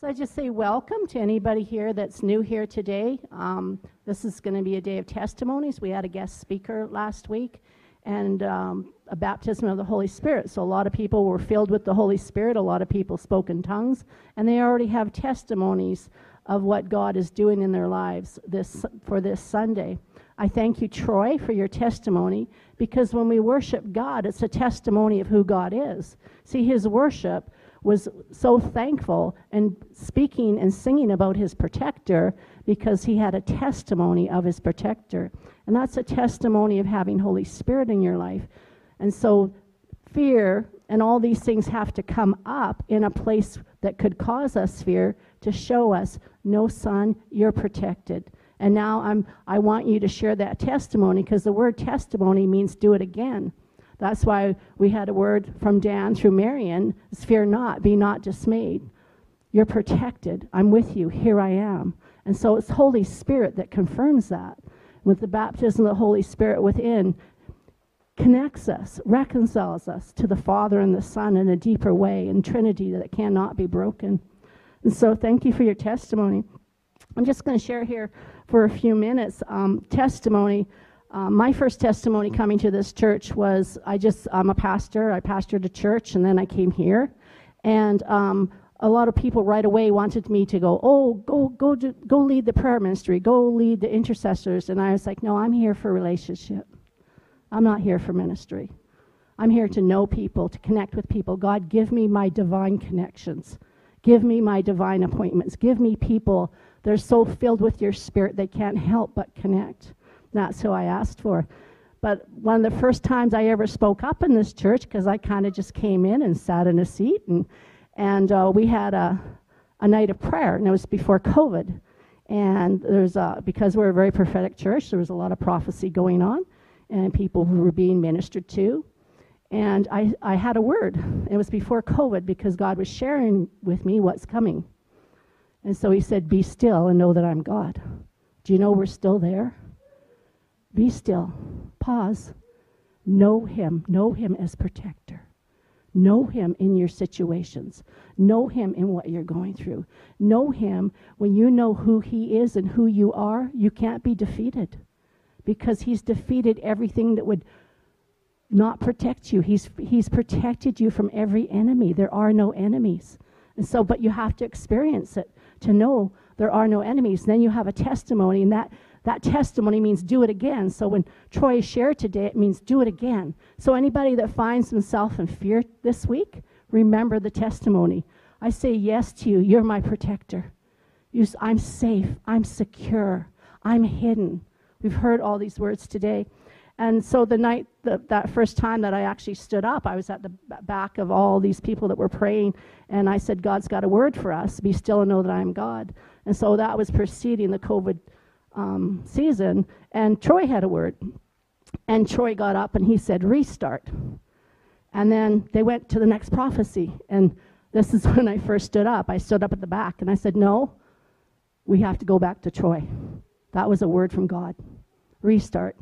So I just say welcome to anybody here that's new here today. Um, this is going to be a day of testimonies. We had a guest speaker last week and um, a baptism of the Holy Spirit. So a lot of people were filled with the Holy Spirit. A lot of people spoke in tongues, and they already have testimonies of what God is doing in their lives this for this Sunday. I thank you, Troy, for your testimony because when we worship God, it's a testimony of who God is. See, His worship was so thankful and speaking and singing about his protector because he had a testimony of his protector. And that's a testimony of having Holy Spirit in your life. And so fear and all these things have to come up in a place that could cause us fear to show us, no, son, you're protected. And now I'm, I want you to share that testimony because the word testimony means do it again. That's why we had a word from Dan through Marion fear not, be not dismayed. You're protected. I'm with you. Here I am. And so it's Holy Spirit that confirms that. With the baptism of the Holy Spirit within, connects us, reconciles us to the Father and the Son in a deeper way in Trinity that cannot be broken. And so thank you for your testimony. I'm just going to share here for a few minutes um, testimony um, my first testimony coming to this church was I just, I'm a pastor. I pastored a church and then I came here. And um, a lot of people right away wanted me to go, oh, go, go, go lead the prayer ministry, go lead the intercessors. And I was like, no, I'm here for relationship. I'm not here for ministry. I'm here to know people, to connect with people. God, give me my divine connections. Give me my divine appointments. Give me people They're so filled with your spirit they can't help but connect. That's who I asked for. But one of the first times I ever spoke up in this church, because I kind of just came in and sat in a seat, and, and uh, we had a, a night of prayer, and it was before COVID. And there's a, because we're a very prophetic church, there was a lot of prophecy going on, and people who were being ministered to. And I, I had a word. It was before COVID because God was sharing with me what's coming. And so He said, Be still and know that I'm God. Do you know we're still there? Be still. Pause. Know Him. Know Him as protector. Know Him in your situations. Know Him in what you're going through. Know Him when you know who He is and who you are, you can't be defeated because He's defeated everything that would not protect you. He's, he's protected you from every enemy. There are no enemies. And so, but you have to experience it to know there are no enemies. Then you have a testimony, and that that testimony means do it again. So when Troy shared today, it means do it again. So anybody that finds himself in fear this week, remember the testimony. I say yes to you. You're my protector. I'm safe. I'm secure. I'm hidden. We've heard all these words today. And so the night, the, that first time that I actually stood up, I was at the back of all these people that were praying, and I said, God's got a word for us. Be still and know that I am God. And so that was preceding the COVID um, season, and Troy had a word. And Troy got up and he said, restart. And then they went to the next prophecy. And this is when I first stood up. I stood up at the back and I said, No, we have to go back to Troy. That was a word from God. Restart.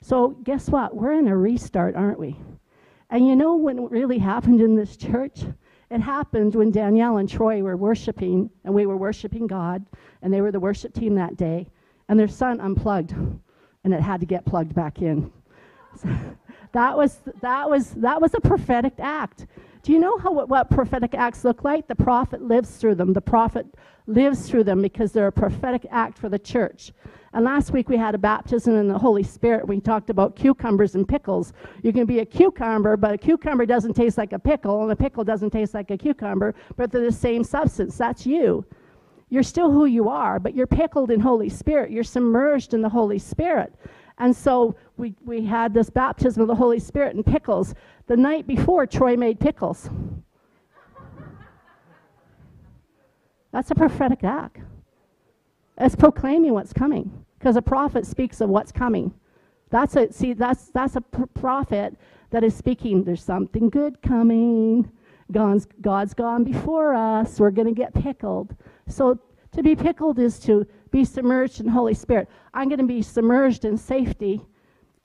So, guess what? We're in a restart, aren't we? And you know when it really happened in this church? It happened when Danielle and Troy were worshiping, and we were worshiping God, and they were the worship team that day and their son unplugged, and it had to get plugged back in. So that was that was that was a prophetic act. Do you know how what, what prophetic acts look like? The prophet lives through them. The prophet lives through them because they're a prophetic act for the church. And last week we had a baptism in the Holy Spirit. We talked about cucumbers and pickles. You can be a cucumber, but a cucumber doesn't taste like a pickle, and a pickle doesn't taste like a cucumber, but they're the same substance. That's you. You're still who you are, but you're pickled in Holy Spirit. You're submerged in the Holy Spirit. And so we, we had this baptism of the Holy Spirit in pickles. The night before, Troy made pickles. That's a prophetic act. It's proclaiming what's coming because a prophet speaks of what's coming. That's a see. That's that's a pr- prophet that is speaking. There's something good coming. God's, God's gone before us. We're going to get pickled. So to be pickled is to be submerged in Holy Spirit. I'm going to be submerged in safety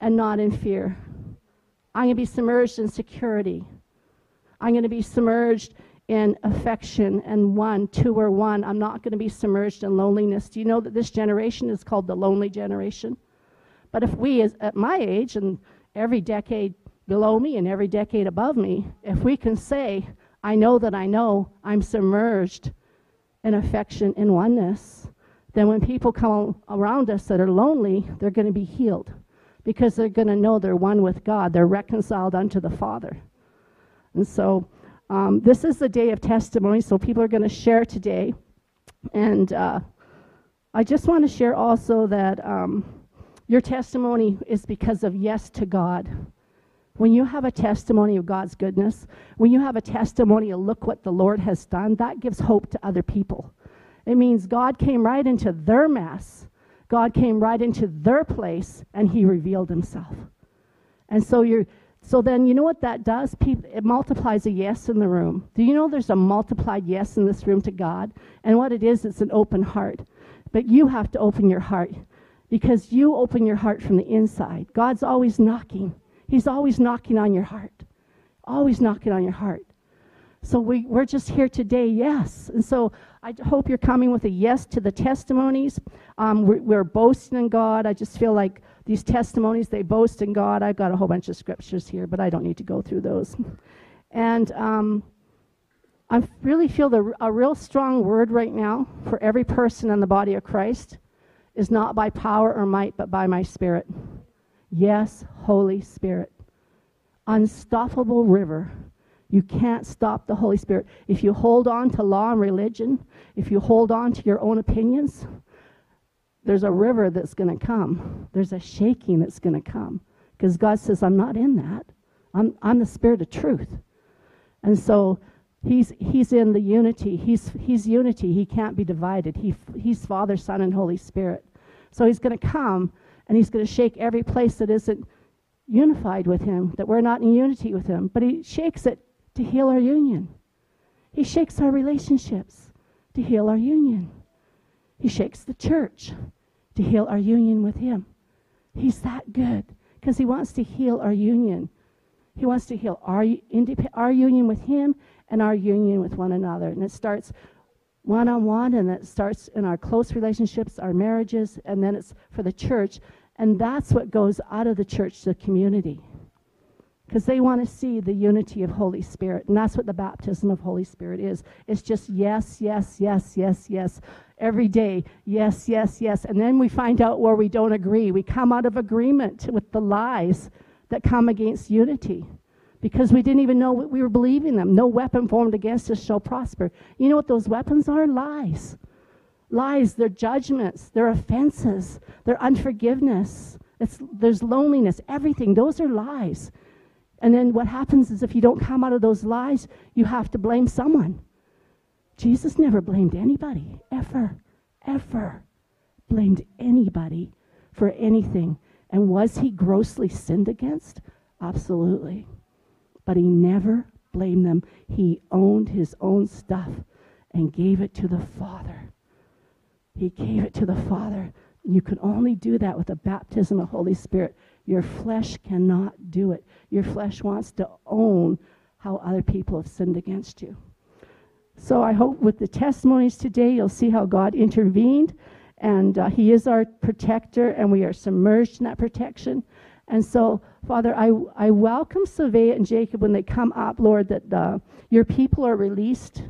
and not in fear. I'm going to be submerged in security. I'm going to be submerged in affection and one, two or one. I'm not going to be submerged in loneliness. Do you know that this generation is called the lonely generation? But if we, as, at my age and every decade below me and every decade above me, if we can say, I know that I know I'm submerged in affection and oneness, then when people come around us that are lonely, they're going to be healed because they're going to know they're one with God. They're reconciled unto the Father. And so um, this is the day of testimony, so people are going to share today. And uh, I just want to share also that um, your testimony is because of yes to God. When you have a testimony of God's goodness, when you have a testimony of look what the Lord has done, that gives hope to other people. It means God came right into their mess. God came right into their place and he revealed himself. And so you're so then you know what that does? It multiplies a yes in the room. Do you know there's a multiplied yes in this room to God? And what it is, it's an open heart. But you have to open your heart because you open your heart from the inside. God's always knocking. He's always knocking on your heart. Always knocking on your heart. So we, we're just here today, yes. And so I hope you're coming with a yes to the testimonies. Um, we're, we're, boasting in God. I just feel like these testimonies, they boast in God. I've got a whole bunch of scriptures here, but I don't need to go through those. And um, I really feel the, a real strong word right now for every person in the body of Christ is not by power or might, but by my spirit. Yes, Holy Spirit. Unstoppable river. You can't stop the Holy Spirit. If you hold on to law and religion, if you hold on to your own opinions, there's a river that's going to come. There's a shaking that's going to come. Because God says, I'm not in that. I'm, I'm the spirit of truth. And so He's, he's in the unity. He's, he's unity. He can't be divided. He, he's Father, Son, and Holy Spirit. So he's going to come and he's going to shake every place that isn't unified with him, that we're not in unity with him. But he shakes it to heal our union. He shakes our relationships to heal our union. He shakes the church to heal our union with him. He's that good because he wants to heal our union. He wants to heal our, our union with him and our union with one another. And it starts one on one, and it starts in our close relationships, our marriages, and then it's for the church. And that's what goes out of the church to the community. Because they want to see the unity of Holy Spirit. And that's what the baptism of Holy Spirit is. It's just yes, yes, yes, yes, yes. Every day, yes, yes, yes. And then we find out where we don't agree. We come out of agreement with the lies that come against unity because we didn't even know what we were believing them. No weapon formed against us shall prosper. You know what those weapons are? Lies. Lies, they're judgments, they're offenses, they're unforgiveness. It's, there's loneliness, everything. Those are lies. And then what happens is if you don't come out of those lies, you have to blame someone. Jesus never blamed anybody, ever, ever blamed anybody for anything. And was he grossly sinned against? Absolutely but he never blamed them. He owned his own stuff and gave it to the Father. He gave it to the Father. You can only do that with the baptism of Holy Spirit. Your flesh cannot do it. Your flesh wants to own how other people have sinned against you. So I hope with the testimonies today, you'll see how God intervened, and uh, He is our protector, and we are submerged in that protection. And so, Father, I, I welcome Sylvia and Jacob when they come up, Lord, that uh, your people are released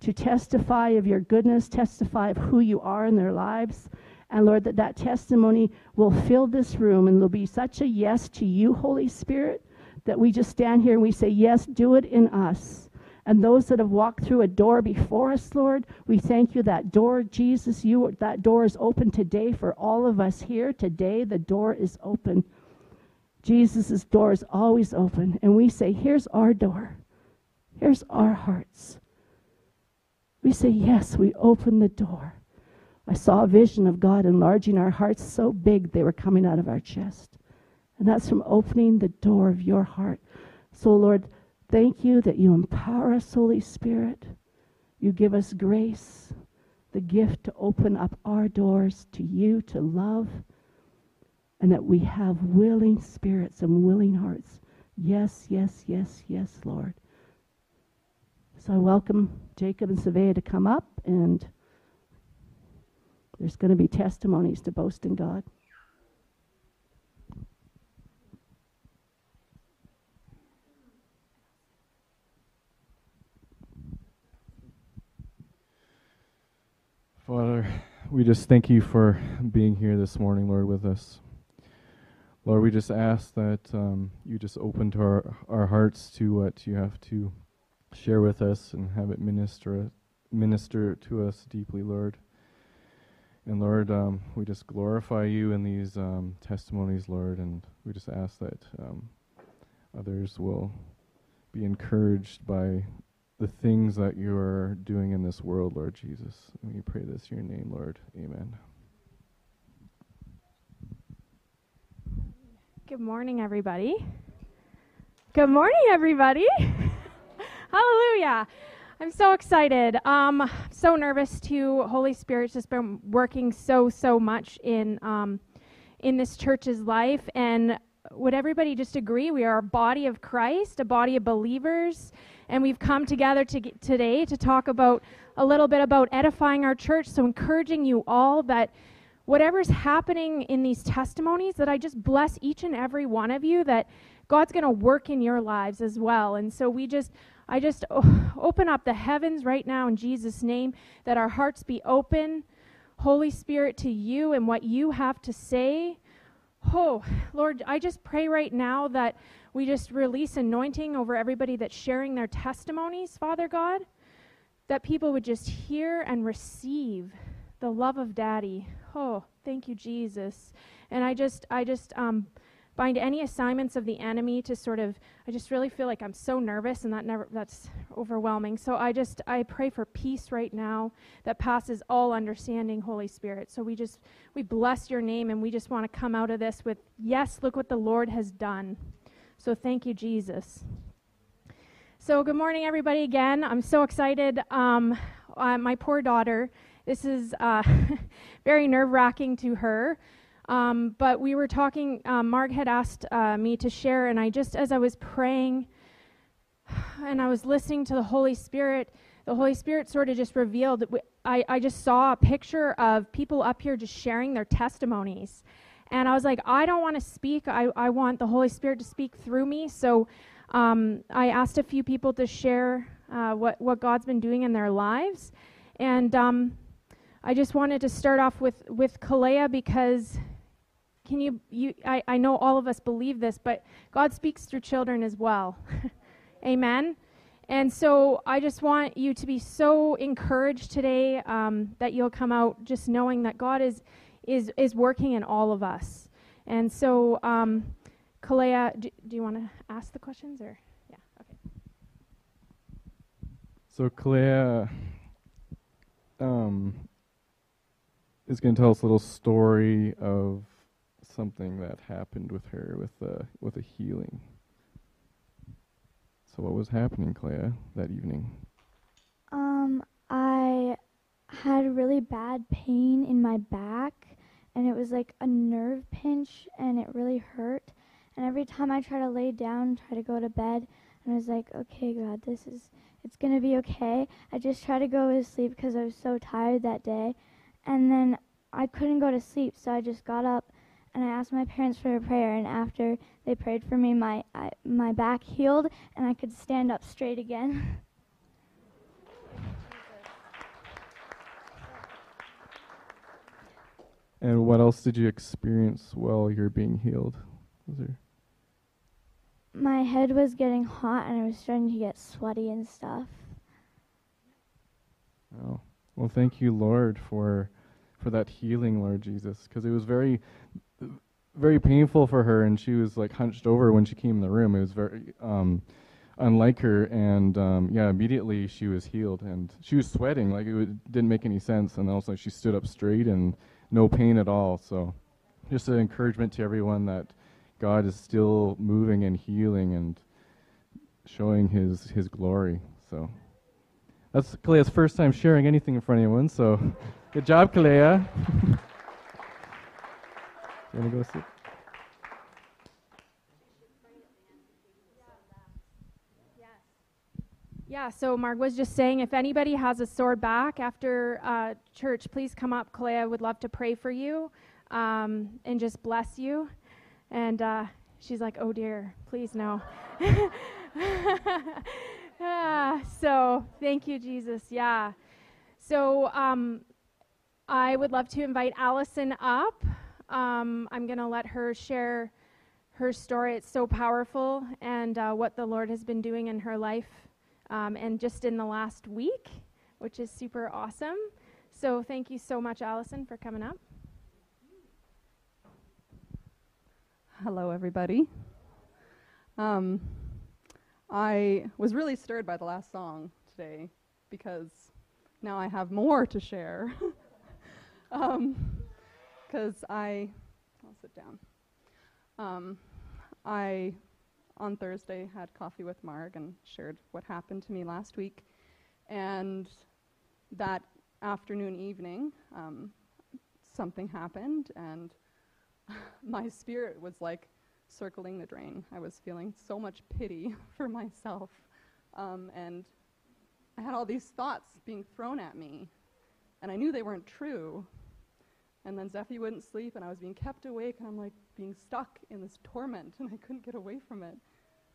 to testify of your goodness, testify of who you are in their lives. And Lord, that that testimony will fill this room and there'll be such a yes to you, Holy Spirit, that we just stand here and we say, Yes, do it in us. And those that have walked through a door before us, Lord, we thank you that door, Jesus, you that door is open today for all of us here. Today the door is open. Jesus' door is always open, and we say, Here's our door. Here's our hearts. We say, Yes, we open the door. I saw a vision of God enlarging our hearts so big they were coming out of our chest. And that's from opening the door of your heart. So, Lord, thank you that you empower us, Holy Spirit. You give us grace, the gift to open up our doors to you, to love and that we have willing spirits and willing hearts. Yes, yes, yes, yes, Lord. So I welcome Jacob and Svea to come up, and there's going to be testimonies to boast in God. Father, we just thank you for being here this morning, Lord, with us. Lord, we just ask that um, you just open to our, our hearts to what you have to share with us and have it minister minister to us deeply, Lord. And Lord, um, we just glorify you in these um, testimonies, Lord, and we just ask that um, others will be encouraged by the things that you are doing in this world, Lord Jesus. And we pray this in your name, Lord. Amen. Good morning, everybody. Good morning, everybody. Hallelujah. I'm so excited. Um, so nervous too. Holy Spirit's just been working so so much in um, in this church's life, and would everybody just agree we are a body of Christ, a body of believers, and we've come together to today to talk about a little bit about edifying our church. So, encouraging you all that whatever's happening in these testimonies, that I just bless each and every one of you, that God's going to work in your lives as well. And so, we just, I just open up the heavens right now in Jesus' name, that our hearts be open, Holy Spirit, to you and what you have to say. Oh, Lord, I just pray right now that we just release anointing over everybody that's sharing their testimonies, Father God, that people would just hear and receive the love of Daddy. Oh, thank you, Jesus. And I just, I just, um, bind any assignments of the enemy to sort of i just really feel like i'm so nervous and that never that's overwhelming so i just i pray for peace right now that passes all understanding holy spirit so we just we bless your name and we just want to come out of this with yes look what the lord has done so thank you, Jesus. So, good morning, everybody, again. I'm so excited. Um, uh, my poor daughter, this is uh, very nerve wracking to her. Um, but we were talking, um, Mark had asked uh, me to share, and I just, as I was praying and I was listening to the Holy Spirit, the Holy Spirit sort of just revealed, I, I just saw a picture of people up here just sharing their testimonies. And I was like, I don't want to speak. I, I want the Holy Spirit to speak through me. So um, I asked a few people to share uh, what, what God's been doing in their lives. And um, I just wanted to start off with, with Kalea because can you, you I, I know all of us believe this, but God speaks through children as well. Amen. And so I just want you to be so encouraged today um, that you'll come out just knowing that God is is, is working in all of us. And so, um, Kalea, do, do you want to ask the questions or? Yeah, okay. So, Kalea um, is going to tell us a little story of something that happened with her with a, with a healing. So, what was happening, Kalea, that evening? Um, I had really bad pain in my back and it was like a nerve pinch and it really hurt. And every time I try to lay down, try to go to bed, and I was like, okay, God, this is, it's to be okay. I just try to go to sleep because I was so tired that day. And then I couldn't go to sleep, so I just got up and I asked my parents for a prayer. And after they prayed for me, my, I, my back healed and I could stand up straight again. And what else did you experience while you're being healed? Was there? My head was getting hot and I was starting to get sweaty and stuff. Oh, well, thank you, Lord, for for that healing, Lord Jesus, because it was very, very painful for her, and she was like hunched over when she came in the room. It was very um, unlike her, and um, yeah, immediately she was healed, and she was sweating like it w- didn't make any sense, and also she stood up straight and no pain at all. So, just an encouragement to everyone that God is still moving and healing and showing His His glory. So, that's Kalea's first time sharing anything in front of anyone. So, good job, Kalea. you want to go sit? Yeah, so Mark was just saying if anybody has a sore back after uh, church, please come up. Kalea would love to pray for you um, and just bless you. And uh, she's like, oh dear, please no. ah, so thank you, Jesus. Yeah. So um, I would love to invite Allison up. Um, I'm going to let her share her story. It's so powerful and uh, what the Lord has been doing in her life um, and just in the last week, which is super awesome. So thank you so much, Allison, for coming up. Hello, everybody. Um, I was really stirred by the last song today because now I have more to share. Because um, I, I'll sit down. Um, I, on Thursday, had coffee with Marg and shared what happened to me last week. And that afternoon, evening, um, something happened, and my spirit was like circling the drain. I was feeling so much pity for myself. Um, and I had all these thoughts being thrown at me, and I knew they weren't true. And then Zephy wouldn't sleep, and I was being kept awake, and I'm like being stuck in this torment, and I couldn't get away from it.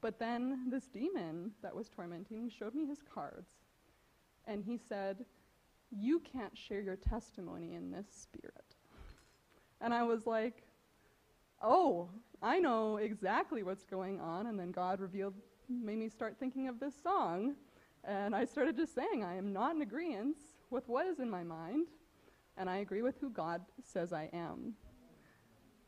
But then this demon that was tormenting me showed me his cards, and he said, You can't share your testimony in this spirit. And I was like, Oh, I know exactly what's going on. And then God revealed, made me start thinking of this song. And I started just saying, I am not in agreement with what is in my mind, and I agree with who God says I am.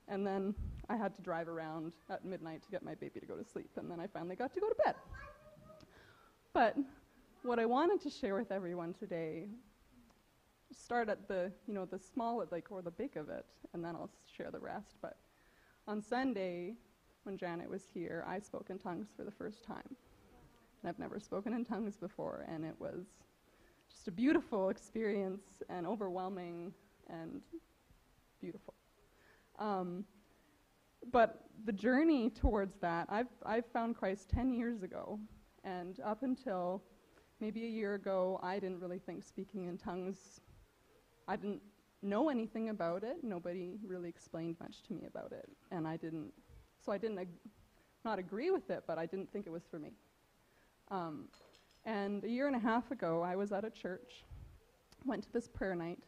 And then I had to drive around at midnight to get my baby to go to sleep, and then I finally got to go to bed. But what I wanted to share with everyone today, start at the, you know, the small, like, or the big of it, and then I'll share the rest. But on Sunday, when Janet was here, I spoke in tongues for the first time. And I've never spoken in tongues before, and it was just a beautiful experience and overwhelming and beautiful. Um, but the journey towards that, I've, I've found Christ 10 years ago, and up until maybe a year ago, I didn't really think speaking in tongues, I didn't know anything about it. Nobody really explained much to me about it, and I didn't, so I didn't ag- not agree with it, but I didn't think it was for me. Um, and a year and a half ago, I was at a church, went to this prayer night,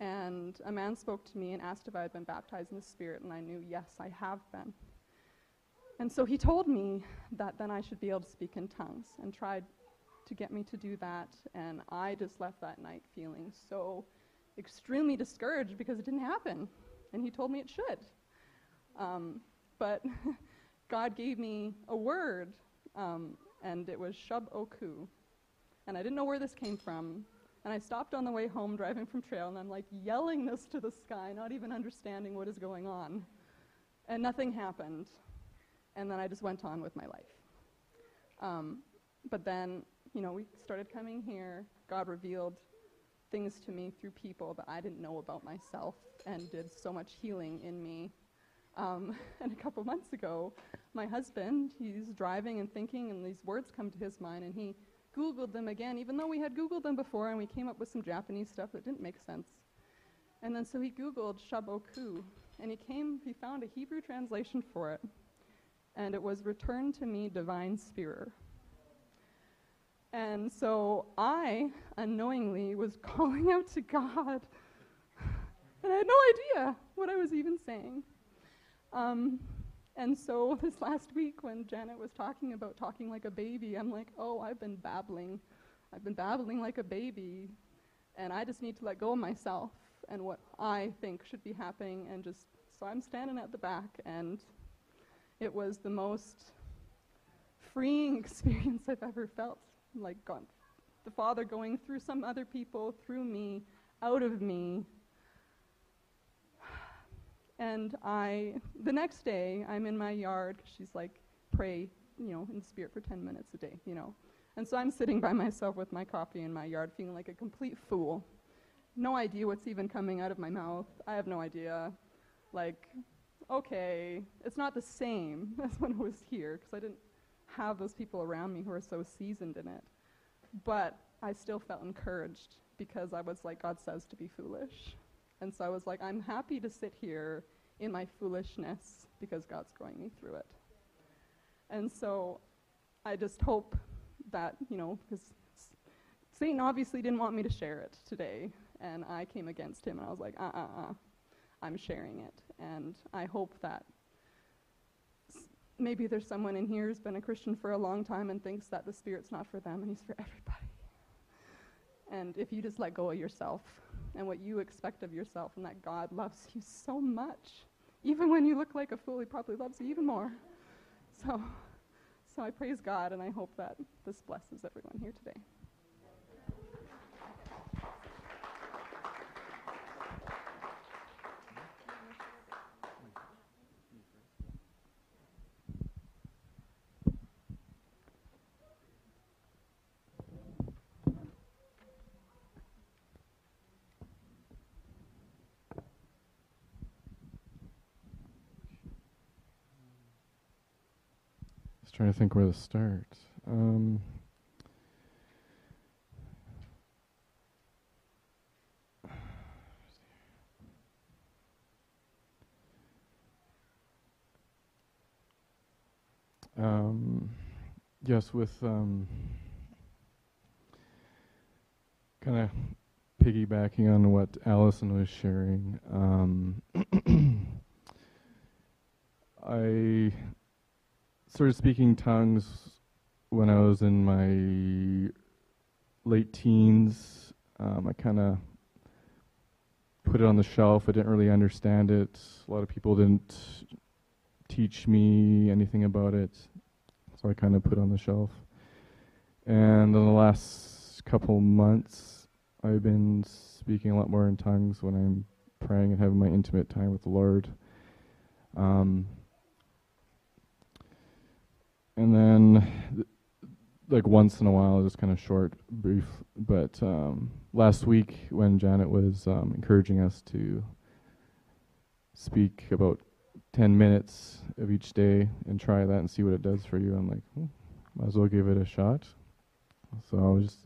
and a man spoke to me and asked if I had been baptized in the Spirit, and I knew, yes, I have been. And so he told me that then I should be able to speak in tongues and tried to get me to do that. And I just left that night feeling so extremely discouraged because it didn't happen. And he told me it should. Um, but God gave me a word um, and it was Shub Oku. And I didn't know where this came from. And I stopped on the way home driving from Trail, and I'm like yelling this to the sky, not even understanding what is going on. And nothing happened. And then I just went on with my life. Um, but then, you know, we started coming here. God revealed things to me through people that I didn't know about myself and did so much healing in me um, and a couple months ago, my husband, he's driving and thinking, and these words come to his mind, and he Googled them again, even though we had Googled them before, and we came up with some Japanese stuff that didn't make sense. And then so he Googled Shaboku, and he came, he found a Hebrew translation for it, and it was Return to Me, Divine Spirit. And so I, unknowingly, was calling out to God, and I had no idea what I was even saying. Um, and so this last week, when Janet was talking about talking like a baby, I'm like, oh, I've been babbling. I've been babbling like a baby, and I just need to let go of myself and what I think should be happening. And just so I'm standing at the back, and it was the most freeing experience I've ever felt. Like God, the Father going through some other people, through me, out of me, and I, the next day, I'm in my yard. She's like, pray, you know, in spirit for 10 minutes a day, you know. And so I'm sitting by myself with my coffee in my yard, feeling like a complete fool. No idea what's even coming out of my mouth. I have no idea. Like, okay, it's not the same as when I was here, because I didn't have those people around me who are so seasoned in it. but I still felt encouraged because I was like, God says to be foolish. And so I was like, I'm happy to sit here in my foolishness because God's growing me through it. And so I just hope that, you know, because Satan obviously didn't want me to share it today. And I came against him and I was like, uh uh uh, I'm sharing it. And I hope that maybe there's someone in here who's been a Christian for a long time and thinks that the Spirit's not for them and He's for everybody. And if you just let go of yourself and what you expect of yourself, and that God loves you so much, even when you look like a fool, He probably loves you even more. So, so I praise God, and I hope that this blesses everyone here today. Trying to think where to start. Um, um, yes, with um, kind of piggybacking on what Allison was sharing, um, I started speaking tongues when I was in my late teens. Um, I kind of put it on the shelf. I didn't really understand it. A lot of people didn't teach me anything about it, so I kind of put it on the shelf. And in the last couple months, I've been speaking a lot more in tongues when I'm praying and having my intimate time with the Lord. Um, and then th- like once in a while, just kind of short, brief. But um, last week, when Janet was um, encouraging us to speak about 10 minutes of each day and try that and see what it does for you, I'm like, hmm, might as well give it a shot. So I was just,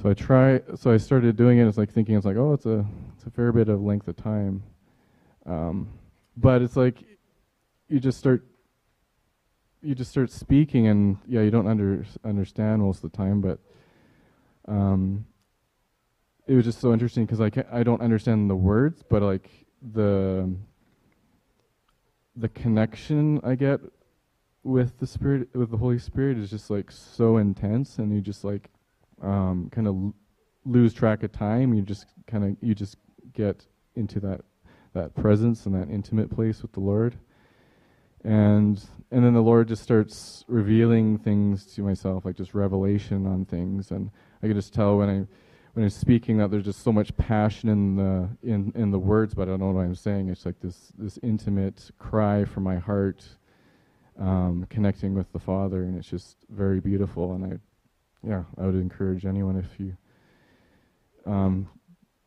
so I try, so I started doing it. It's like thinking, it's like, oh, it's a, it's a fair bit of length of time. Um, but it's like, you just start you just start speaking and yeah you don't under, understand most of the time but um, it was just so interesting because I I don't understand the words but like the the connection I get with the spirit with the Holy Spirit is just like so intense and you just like um, kind of l- lose track of time. You just kind of you just get into that that presence and that intimate place with the Lord and and then the Lord just starts revealing things to myself, like just revelation on things, and I can just tell when I when I'm speaking that there's just so much passion in the in in the words, but I don't know what I'm saying. It's like this this intimate cry from my heart, um, connecting with the Father, and it's just very beautiful. And I, yeah, I would encourage anyone if you um,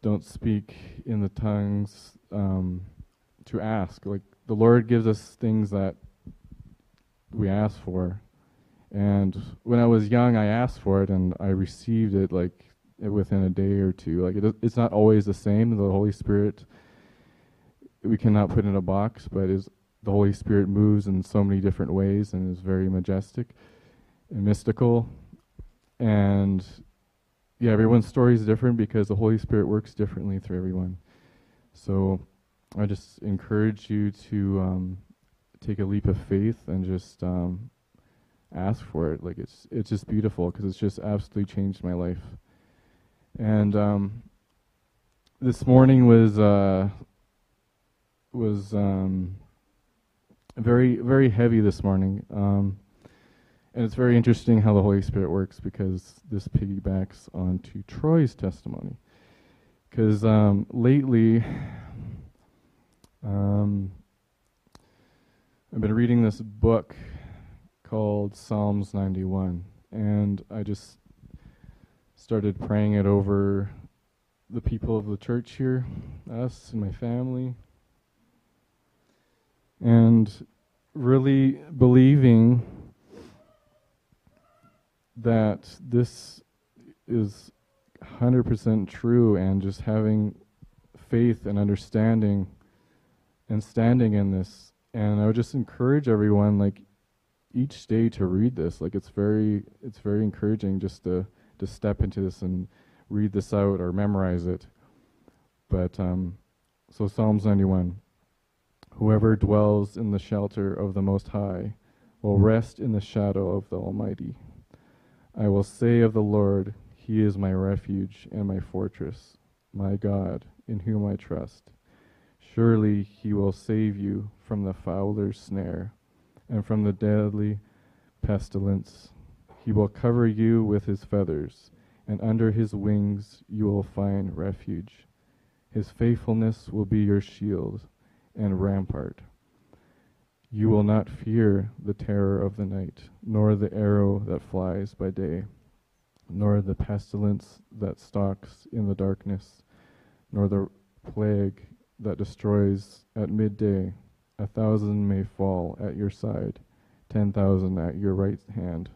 don't speak in the tongues um, to ask, like the Lord gives us things that we ask for. And when I was young, I asked for it and I received it like within a day or two. Like it, it's not always the same. The Holy Spirit, we cannot put in a box, but is the Holy Spirit moves in so many different ways and is very majestic and mystical. And yeah, everyone's story is different because the Holy Spirit works differently through everyone. So I just encourage you to um, take a leap of faith and just um, ask for it. Like it's it's just beautiful because it's just absolutely changed my life. And um, this morning was uh, was um, very very heavy this morning. Um, and it's very interesting how the Holy Spirit works because this piggybacks onto Troy's testimony. Because um, lately, um, I've been reading this book called Psalms 91, and I just started praying it over the people of the church here, us and my family, and really believing that this is 100% true and just having faith and understanding and standing in this and i would just encourage everyone like each day to read this. Like it's very it's very encouraging just to to step into this and read this out or memorize it. But um so psalms 91 whoever dwells in the shelter of the most high will rest in the shadow of the almighty. I will say of the lord he is my refuge and my fortress my god in whom i trust Surely he will save you from the fowler's snare and from the deadly pestilence. He will cover you with his feathers, and under his wings you will find refuge. His faithfulness will be your shield and rampart. You will not fear the terror of the night, nor the arrow that flies by day, nor the pestilence that stalks in the darkness, nor the plague that destroys at midday. A thousand may fall at your side, ten thousand at your right hand,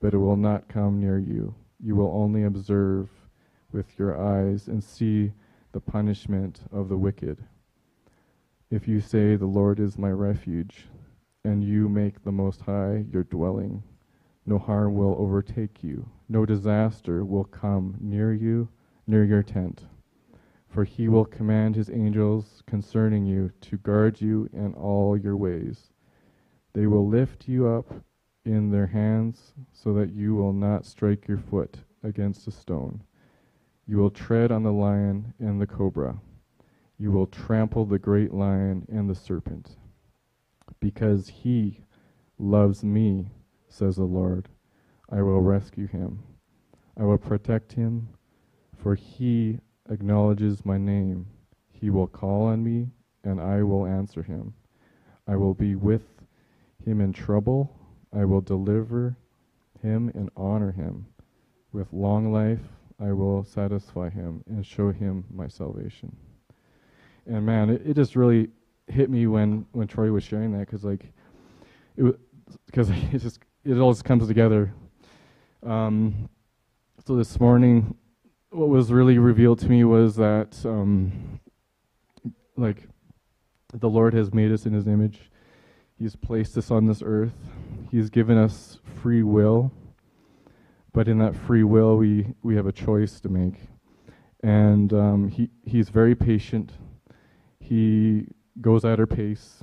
but it will not come near you. You will only observe with your eyes and see the punishment of the wicked. If you say, The Lord is my refuge, and you make the Most High your dwelling, no harm will overtake you, no disaster will come near you, near your tent for he will command his angels concerning you to guard you in all your ways. They will lift you up in their hands so that you will not strike your foot against a stone. You will tread on the lion and the cobra. You will trample the great lion and the serpent. Because he loves me, says the Lord, I will rescue him. I will protect him, for he acknowledges my name, he will call on me, and I will answer him. I will be with him in trouble. I will deliver him and honor him. With long life, I will satisfy him and show him my salvation. And man, it, it just really hit me when, when Troy was sharing that because like it because it just it all just comes together. Um, so this morning what was really revealed to me was that um, like the Lord has made us in his image. He's placed us on this earth. He's given us free will. But in that free will we, we have a choice to make. And um, he, he's very patient. He goes at our pace.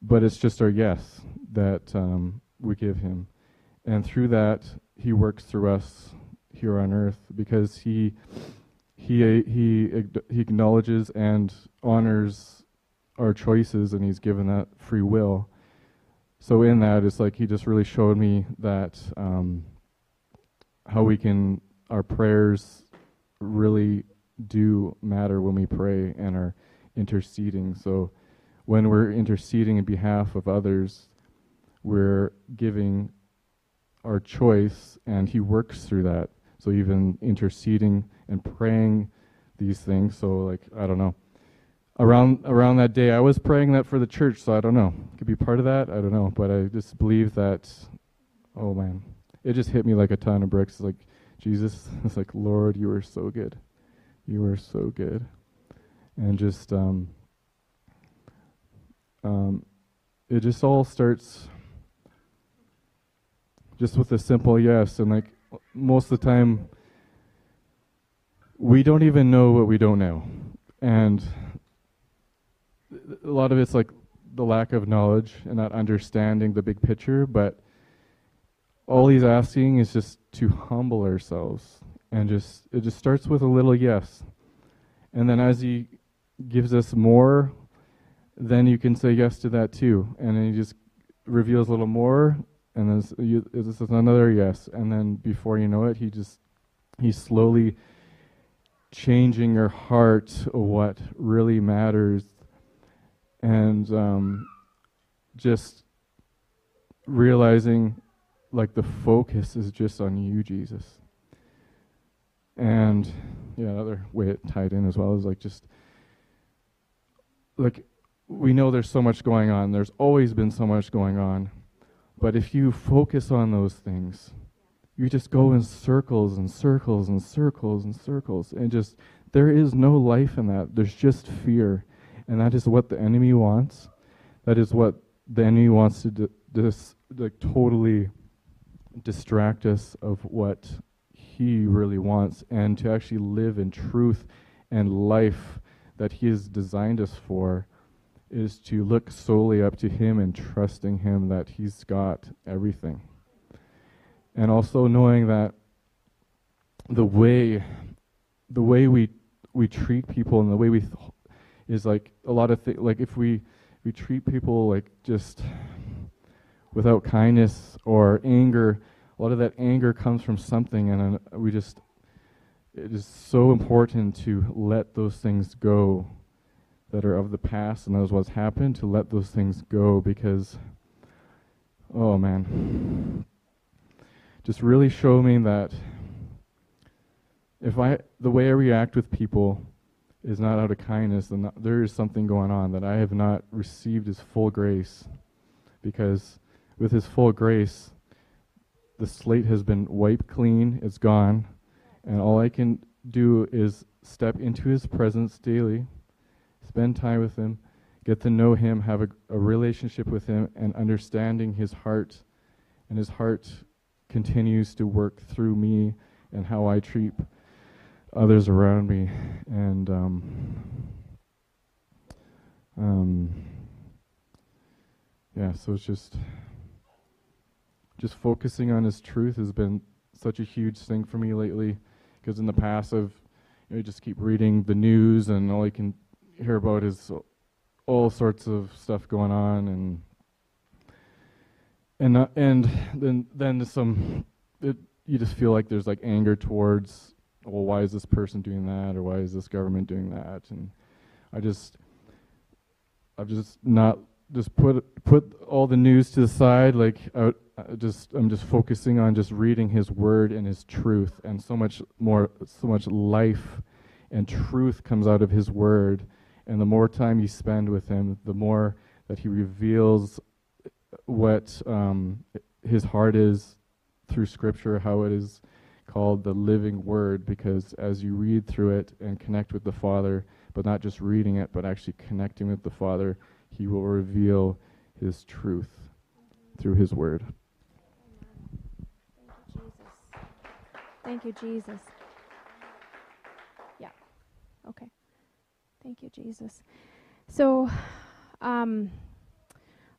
But it's just our yes that um, we give him. And through that, he works through us here on earth because he he he he acknowledges and honors our choices and he's given that free will. So in that it's like he just really showed me that um, how we can our prayers really do matter when we pray and are interceding. So when we're interceding in behalf of others we're giving our choice and he works through that so even interceding and praying these things. So like I don't know. Around around that day, I was praying that for the church. So I don't know. Could be part of that. I don't know. But I just believe that. Oh man, it just hit me like a ton of bricks. Like Jesus, it's like Lord, you are so good. You are so good, and just um, um, it just all starts just with a simple yes and like most of the time we don't even know what we don't know. And a lot of it's like the lack of knowledge and not understanding the big picture, but all he's asking is just to humble ourselves and just it just starts with a little yes. And then as he gives us more, then you can say yes to that too. And then he just reveals a little more and then you, this is another yes, and then before you know it, he just he's slowly changing your heart what really matters, and um, just realizing like the focus is just on you, Jesus. And yeah, another way it tied in as well is like just like we know there's so much going on. There's always been so much going on But if you focus on those things, you just go in circles and circles and circles and circles and just there is no life in that. There's just fear. And that is what the enemy wants. That is what the enemy wants to d- dis- like totally distract us of what he really wants and to actually live in truth and life that he has designed us for is to look solely up to him and trusting him that he's got everything. And also knowing that the way the way we we treat people and the way we th- is like a lot of things like if we we treat people like just without kindness or anger a lot of that anger comes from something and uh, we just it is so important to let those things go that are of the past and those what's happened to let those things go because oh man. Just really show me that if I the way I react with people is not out of kindness, then there is something going on that I have not received His full grace, because with His full grace, the slate has been wiped clean, it's gone, and all I can do is step into His presence daily, spend time with Him, get to know Him, have a, a relationship with Him, and understanding His heart, and His heart continues to work through me and how I treat others around me, and um, um, yeah, so it's just just focusing on His truth has been such a huge thing for me lately, because in the past I've you know, just keep reading the news and all I can hear about is all sorts of stuff going on and and uh, and then then some it, you just feel like there's like anger towards well, why is this person doing that, or why is this government doing that? And I just, I've just not just put put all the news to the side. Like, I, I just I'm just focusing on just reading His Word and His truth, and so much more, so much life and truth comes out of His Word. And the more time you spend with Him, the more that He reveals what um, His heart is through Scripture, how it is called the living word because as you read through it and connect with the Father, but not just reading it, but actually connecting with the Father, He will reveal His truth through His word. Thank you, Jesus. Thank you, Jesus. Yeah. Okay. Thank you, Jesus. So, um,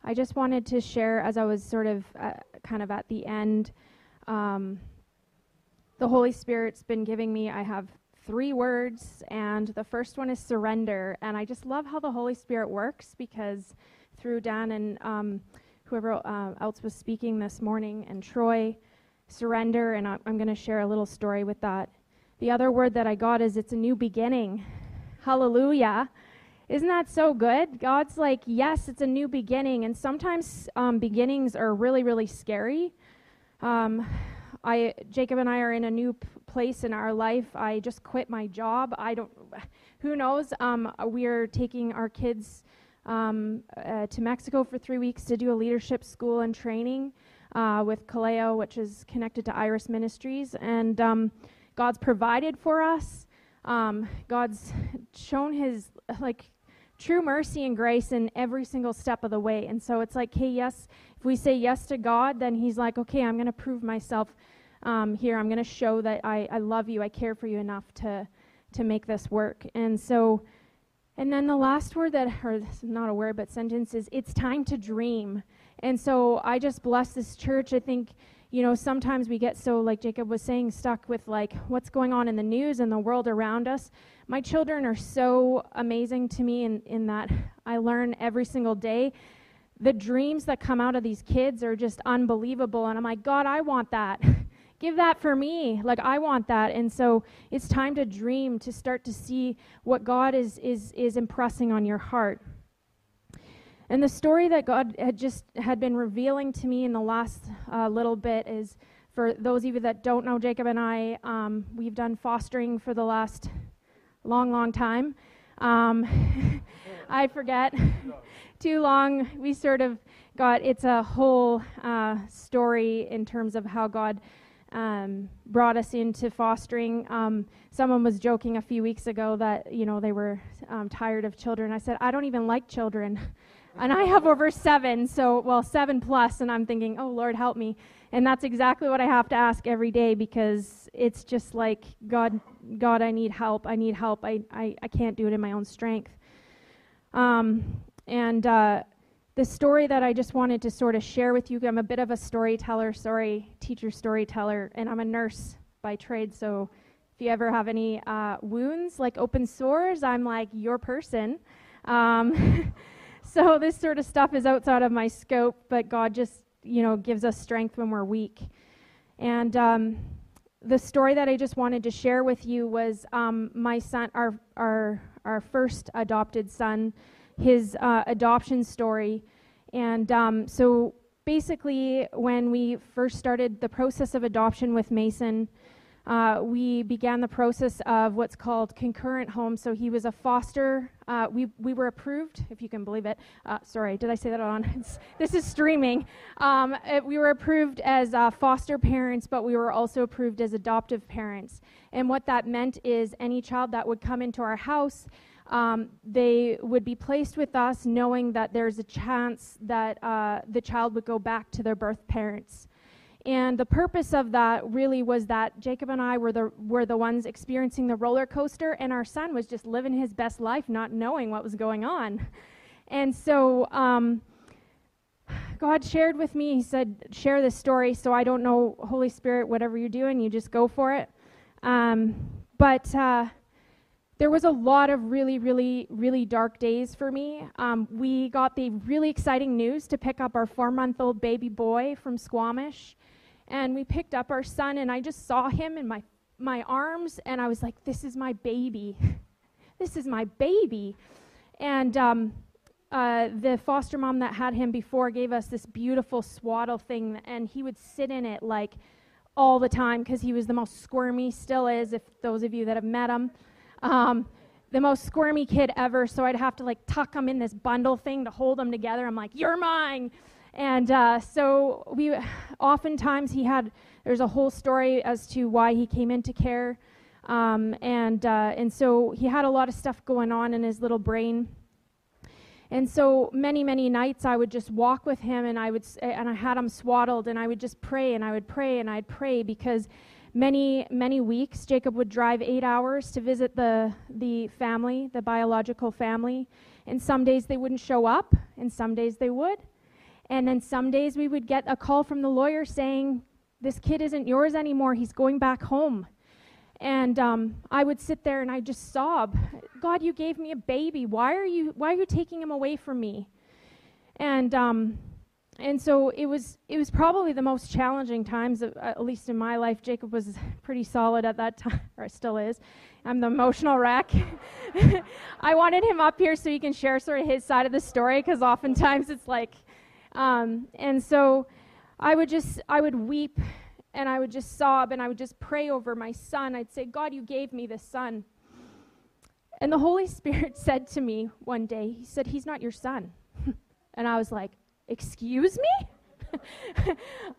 I just wanted to share as I was sort of uh, kind of at the end. Um, the Holy Spirit's been giving me. I have three words, and the first one is surrender. And I just love how the Holy Spirit works because through Dan and um, whoever uh, else was speaking this morning, and Troy, surrender, and I, I'm going to share a little story with that. The other word that I got is it's a new beginning. Hallelujah. Isn't that so good? God's like, yes, it's a new beginning. And sometimes um, beginnings are really, really scary. Um, I Jacob and I are in a new p- place in our life. I just quit my job. I don't. Who knows? Um, we're taking our kids um, uh, to Mexico for three weeks to do a leadership school and training uh, with Kaleo, which is connected to Iris Ministries, and um, God's provided for us. Um, God's shown His like true mercy and grace in every single step of the way. And so it's like, hey, yes, if we say yes to God, then He's like, okay, I'm going to prove myself um, here. I'm going to show that I, I love you, I care for you enough to, to make this work. And so, and then the last word that, or not a word, but sentence is, it's time to dream. And so I just bless this church. I think, you know, sometimes we get so, like Jacob was saying, stuck with like what's going on in the news and the world around us. My children are so amazing to me in, in that I learn every single day. The dreams that come out of these kids are just unbelievable. And I'm like, God, I want that. give that for me like i want that and so it's time to dream to start to see what god is is is impressing on your heart and the story that god had just had been revealing to me in the last uh, little bit is for those of you that don't know jacob and i um, we've done fostering for the last long long time um, I forget. Too long. We sort of got it's a whole uh, story in terms of how God um, brought us into fostering. Um, someone was joking a few weeks ago that you know they were um, tired of children. I said I don't even like children, and I have over seven, so well seven plus, and I'm thinking, oh Lord, help me. And that's exactly what I have to ask every day because it's just like God, God, I need help. I need help. I I, I can't do it in my own strength. Um, and uh, the story that I just wanted to sort of share with you. I'm a bit of a storyteller, sorry, teacher storyteller, and I'm a nurse by trade. So if you ever have any uh, wounds, like open sores, I'm like your person. Um, so this sort of stuff is outside of my scope, but God just, you know, gives us strength when we're weak. And um, the story that I just wanted to share with you was um, my son, our our our first adopted son his uh, adoption story. And um, so basically, when we first started the process of adoption with Mason, uh, we began the process of what's called concurrent home. So he was a foster. Uh, we we were approved, if you can believe it. Uh, sorry, did I say that on? this is streaming. Um, it, we were approved as uh, foster parents, but we were also approved as adoptive parents. And what that meant is any child that would come into our house um, they would be placed with us knowing that there's a chance that uh, the child would go back to their birth parents. And the purpose of that really was that Jacob and I were the, were the ones experiencing the roller coaster, and our son was just living his best life, not knowing what was going on. And so um, God shared with me, He said, Share this story. So I don't know, Holy Spirit, whatever you're doing, you just go for it. Um, but. Uh, there was a lot of really, really, really dark days for me. Um, we got the really exciting news to pick up our four month old baby boy from Squamish. And we picked up our son, and I just saw him in my, my arms, and I was like, This is my baby. this is my baby. And um, uh, the foster mom that had him before gave us this beautiful swaddle thing, and he would sit in it like all the time because he was the most squirmy, still is, if those of you that have met him. Um, the most squirmy kid ever, so I'd have to like tuck him in this bundle thing to hold him together. I'm like, "You're mine," and uh, so we. Oftentimes, he had. There's a whole story as to why he came into care, um, and uh, and so he had a lot of stuff going on in his little brain. And so many, many nights I would just walk with him, and I would, and I had him swaddled, and I would just pray, and I would pray, and I'd pray because Many, many weeks, Jacob would drive eight hours to visit the, the family, the biological family. And some days they wouldn't show up, and some days they would. And then some days we would get a call from the lawyer saying, This kid isn't yours anymore. He's going back home. And um, I would sit there and I just sob, God, you gave me a baby. Why are you, why are you taking him away from me? And um, and so it was it was probably the most challenging times of, at least in my life jacob was pretty solid at that time or still is i'm the emotional wreck i wanted him up here so he can share sort of his side of the story because oftentimes it's like um, and so i would just i would weep and i would just sob and i would just pray over my son i'd say god you gave me this son and the holy spirit said to me one day he said he's not your son and i was like Excuse me?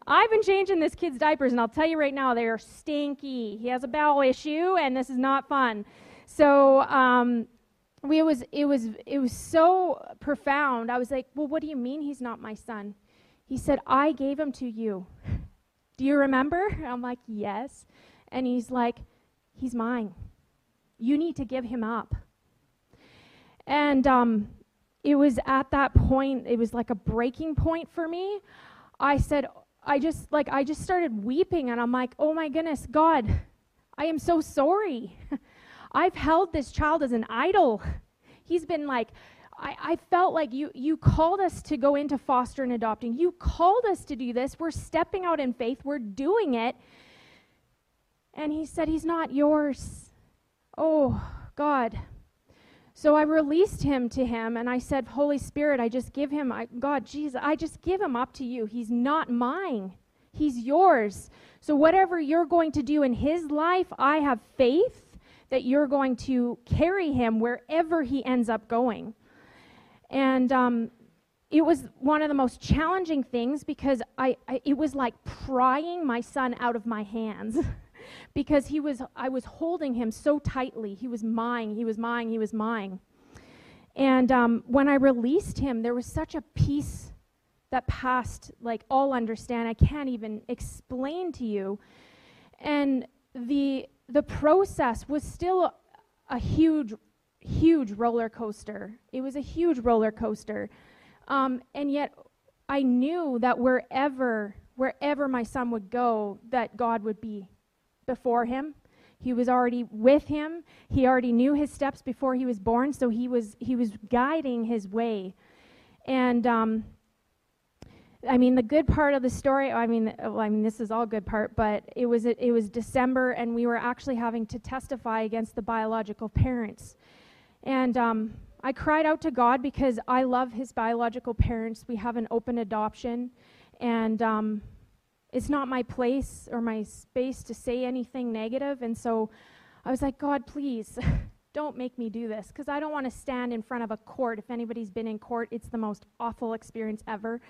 I've been changing this kid's diapers, and I'll tell you right now, they are stinky. He has a bowel issue, and this is not fun. So, um, we, it was it was it was so profound. I was like, "Well, what do you mean he's not my son?" He said, "I gave him to you." Do you remember? I'm like, "Yes." And he's like, "He's mine. You need to give him up." And um, it was at that point, it was like a breaking point for me. I said, I just, like, I just started weeping and I'm like, oh my goodness, God, I am so sorry. I've held this child as an idol. He's been like, I, I, felt like you, you called us to go into foster and adopting. You called us to do this. We're stepping out in faith. We're doing it. And he said, He's not yours. Oh, God. So I released him to him and I said, Holy Spirit, I just give him, I, God, Jesus, I just give him up to you. He's not mine, he's yours. So whatever you're going to do in his life, I have faith that you're going to carry him wherever he ends up going. And um, it was one of the most challenging things because I, I it was like prying my son out of my hands. because he was I was holding him so tightly. He was mine, he was mine, he was mine. And um, when I released him, there was such a peace that passed like all understand. I can't even explain to you. And the the process was still a, huge, huge roller coaster. It was a huge roller coaster. Um, and yet I knew that wherever wherever my son would go, that God would be before him. He was already with him. He already knew his steps before he was born, so he was he was guiding his way. And um, I mean, the good part of the story. I mean, well, I mean, this is all good part, but it was it was December, and we were actually having to testify against the biological parents. And um, I cried out to God because I love his biological parents. We have an open adoption, and um, it's not my place or my space to say anything negative. And so I was like, God, please don't make me do this because I don't want to stand in front of a court. If anybody's been in court, it's the most awful experience ever.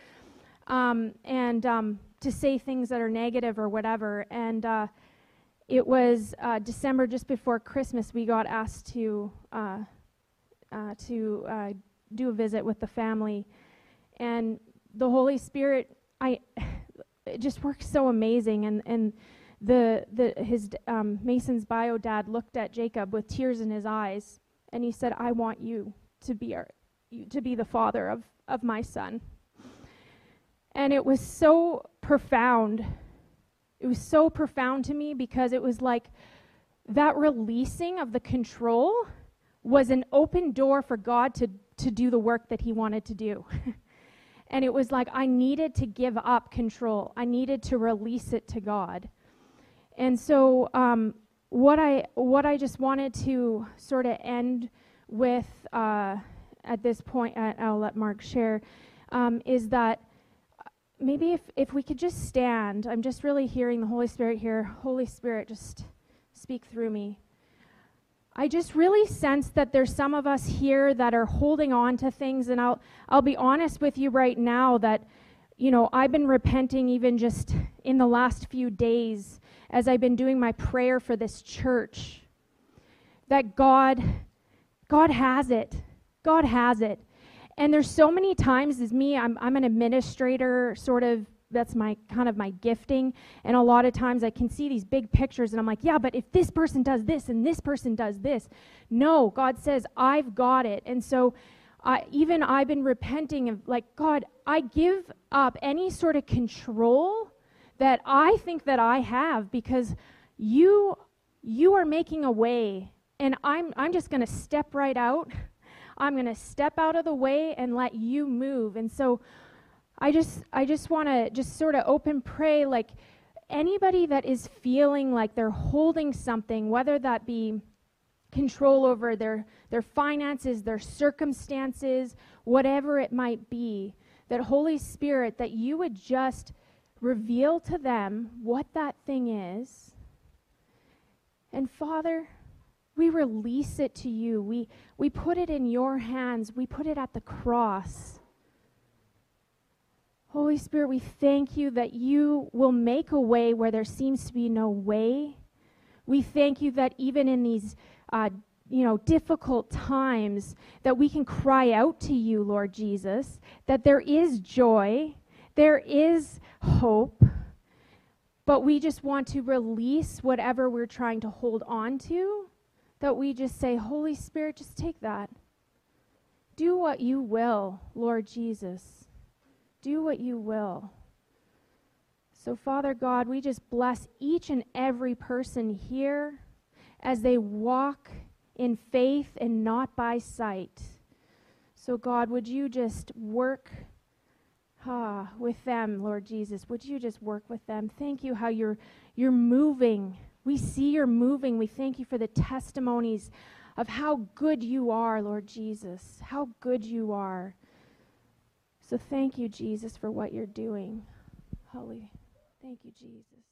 Um, and um, to say things that are negative or whatever. And uh, it was uh, December, just before Christmas, we got asked to uh, uh to uh, do a visit with the family, and the Holy Spirit, I it just works so amazing. And and the the his um, Mason's bio dad looked at Jacob with tears in his eyes, and he said, "I want you to be our you, to be the father of of my son." And it was so profound. It was so profound to me because it was like that releasing of the control was an open door for God to, to do the work that He wanted to do. And it was like I needed to give up control, I needed to release it to God. And so, um, what I what I just wanted to sort of end with uh, at this point, uh, I'll let Mark share, um, is that maybe if if we could just stand. I'm just really hearing the Holy Spirit here. Holy Spirit, just speak through me. I just really sense that there's some of us here that are holding on to things and I'll I'll be honest with you right now that you know, I've been repenting even just in the last few days as I've been doing my prayer for this church. That God God has it. God has it. And there's so many times as me I'm I'm an administrator sort of that's my kind of my gifting. And a lot of times i can see these big pictures and i'm like yeah but if this person does this and this person does this. No god says i've got it. And so even i've been repenting of like god i give up any sort of control that i think that i have because you you are making a way and i'm i'm just going to step right out i'm going to step out of the way and let you move and so I just I just want to just sort of open pray like anybody that is feeling like they're holding something whether that be control over their their finances, their circumstances, whatever it might be, that Holy Spirit that you would just reveal to them what that thing is. And Father, we release it to you. We we put it in your hands. We put it at the cross. Holy Spirit, we thank you that you will make a way where there seems to be no way. We thank you that even in these uh, you know difficult times that we can cry out to you lord jesus that there is joy there is hope but we just want to release whatever we're trying to hold on to that we just say holy spirit just take that do what you will lord jesus do what you will. So, Father God, we just bless each and every person here as they walk in faith and not by sight. So, God, would you just work ah, with them, Lord Jesus? Would you just work with them? Thank you how you're, you're moving. We see you're moving. We thank you for the testimonies of how good you are, Lord Jesus, how good you are. So thank you, Jesus, for what you're doing. Holy. Thank you, Jesus.